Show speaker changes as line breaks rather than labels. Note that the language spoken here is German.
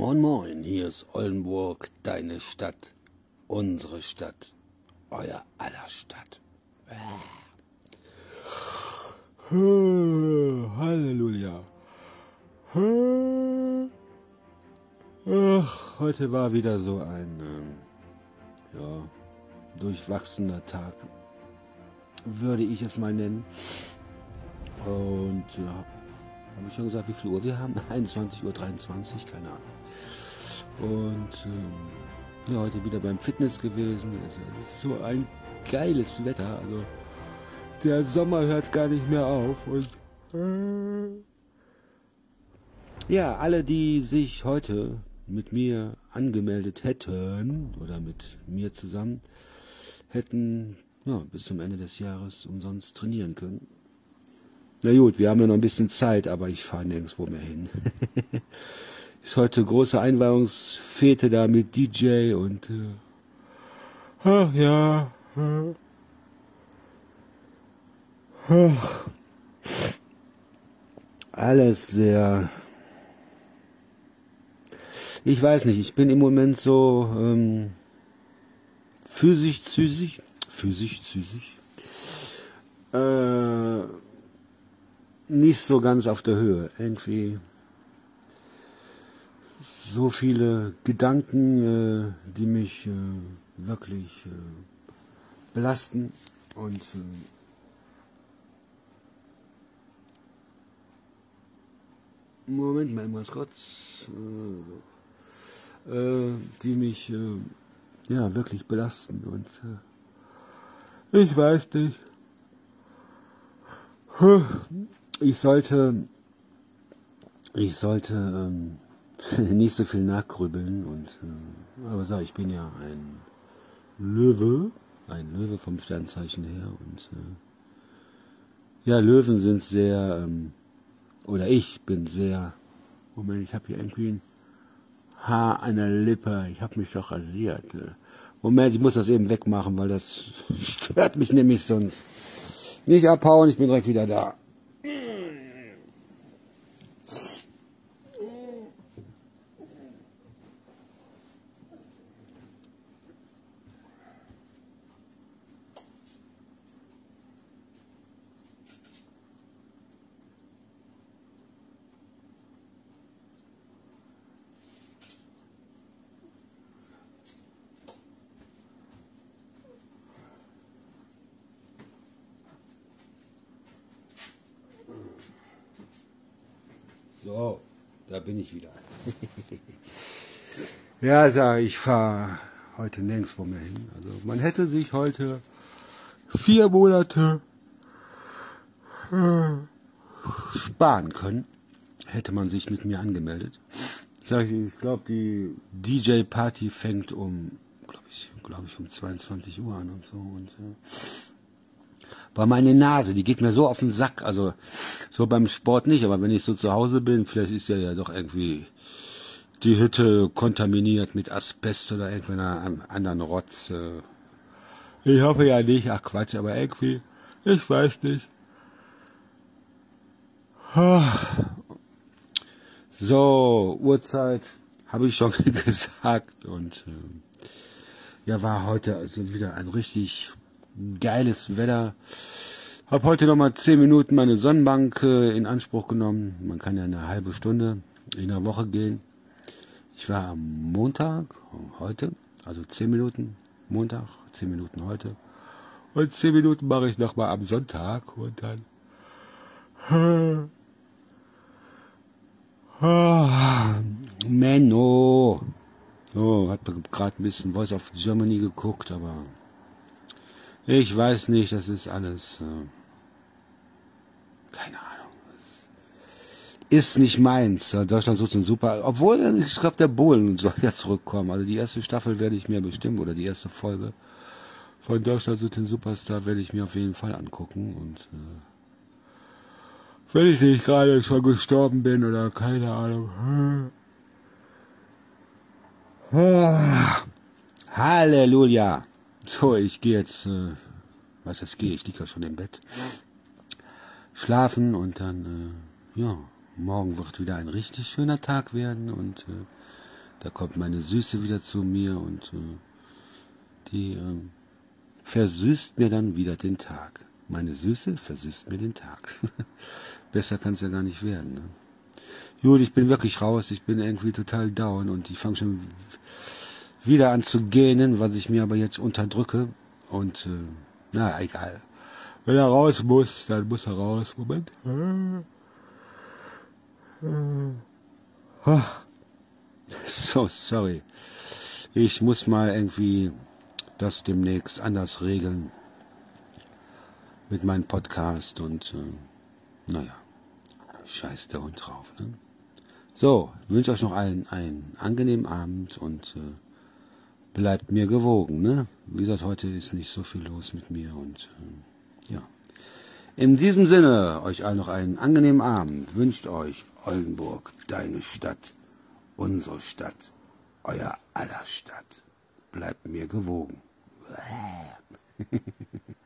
Moin Moin, hier ist Oldenburg, deine Stadt, unsere Stadt, euer aller Stadt. Halleluja. Ach, heute war wieder so ein ähm, ja, durchwachsener Tag, würde ich es mal nennen. Und ja, habe ich schon gesagt, wie viel Uhr wir haben? 21.23 Uhr, keine Ahnung. Und ähm, ja, heute wieder beim Fitness gewesen. Es ist so ein geiles Wetter. Also der Sommer hört gar nicht mehr auf. Und äh, ja, alle, die sich heute mit mir angemeldet hätten oder mit mir zusammen, hätten ja, bis zum Ende des Jahres umsonst trainieren können. Na gut, wir haben ja noch ein bisschen Zeit, aber ich fahre nirgendwo mehr hin. Ist heute große Einweihungsfete da mit DJ und äh, ach ja. Ach, alles sehr. Ich weiß nicht, ich bin im Moment so ähm, physisch, züsig, physisch, züsig. Äh, nicht so ganz auf der Höhe. Irgendwie so viele Gedanken, äh, die mich äh, wirklich äh, belasten und Moment mal ganz kurz, die mich ja wirklich belasten und ich weiß nicht. Ich sollte, ich sollte ähm, nicht so viel nachgrübeln und, äh, aber so, ich bin ja ein Löwe, ein Löwe vom Sternzeichen her und äh, ja, Löwen sind sehr, ähm, oder ich bin sehr, Moment, ich habe hier irgendwie ein Haar an der Lippe, ich habe mich doch rasiert. Äh. Moment, ich muss das eben wegmachen, weil das stört mich nämlich sonst. Nicht abhauen, ich bin direkt wieder da. So, da bin ich wieder. ja, sag ich fahre heute nirgendwo mehr hin. Also man hätte sich heute vier Monate äh, sparen können, hätte man sich mit mir angemeldet. Ich sage, ich glaube, die DJ-Party fängt um, glaube ich, glaube ich, um 22 Uhr an und so. Und, ja weil meine Nase, die geht mir so auf den Sack. Also so beim Sport nicht, aber wenn ich so zu Hause bin, vielleicht ist ja ja doch irgendwie die Hütte kontaminiert mit Asbest oder irgendeiner anderen Rotz. Ich hoffe ja nicht, ach Quatsch, aber irgendwie, ich weiß nicht. So, Uhrzeit habe ich schon gesagt und äh, ja, war heute also wieder ein richtig geiles Wetter. Hab heute noch mal zehn Minuten meine Sonnenbank äh, in Anspruch genommen. Man kann ja eine halbe Stunde in der Woche gehen. Ich war am Montag, heute, also zehn Minuten Montag, zehn Minuten heute. Und zehn Minuten mache ich noch mal am Sonntag und dann. Ah, Menno. Oh, hat gerade ein bisschen Voice of Germany geguckt, aber ich weiß nicht, das ist alles. Äh, keine Ahnung. Ist nicht meins. Deutschland sucht einen super. Obwohl, ich glaube, der Bohlen soll ja zurückkommen. Also die erste Staffel werde ich mir bestimmt, oder die erste Folge von Deutschland sucht den Superstar werde ich mir auf jeden Fall angucken. Und äh, wenn ich nicht gerade schon gestorben bin oder keine Ahnung. Halleluja. So, ich gehe jetzt, äh, was heißt gehe, ich liege ja schon im Bett, schlafen und dann, äh, ja, morgen wird wieder ein richtig schöner Tag werden und äh, Da kommt meine Süße wieder zu mir und äh, die äh, versüßt mir dann wieder den Tag. Meine Süße versüßt mir den Tag. Besser kann es ja gar nicht werden. Ne? Gut, ich bin wirklich raus. Ich bin irgendwie total down und ich fange schon wieder an zu gähnen, was ich mir aber jetzt unterdrücke. Und äh, na, egal. Wenn er raus muss, dann muss er raus. Moment. So, sorry. Ich muss mal irgendwie das demnächst anders regeln mit meinem Podcast und äh, naja, scheiß der Hund drauf. Ne? So, wünsche euch noch allen einen angenehmen Abend und äh, bleibt mir gewogen. Ne? Wie gesagt, heute ist nicht so viel los mit mir und äh, ja. In diesem Sinne, euch allen noch einen angenehmen Abend. Wünscht euch Oldenburg, deine Stadt, unsere Stadt, euer aller Stadt. Bleibt mir gewogen.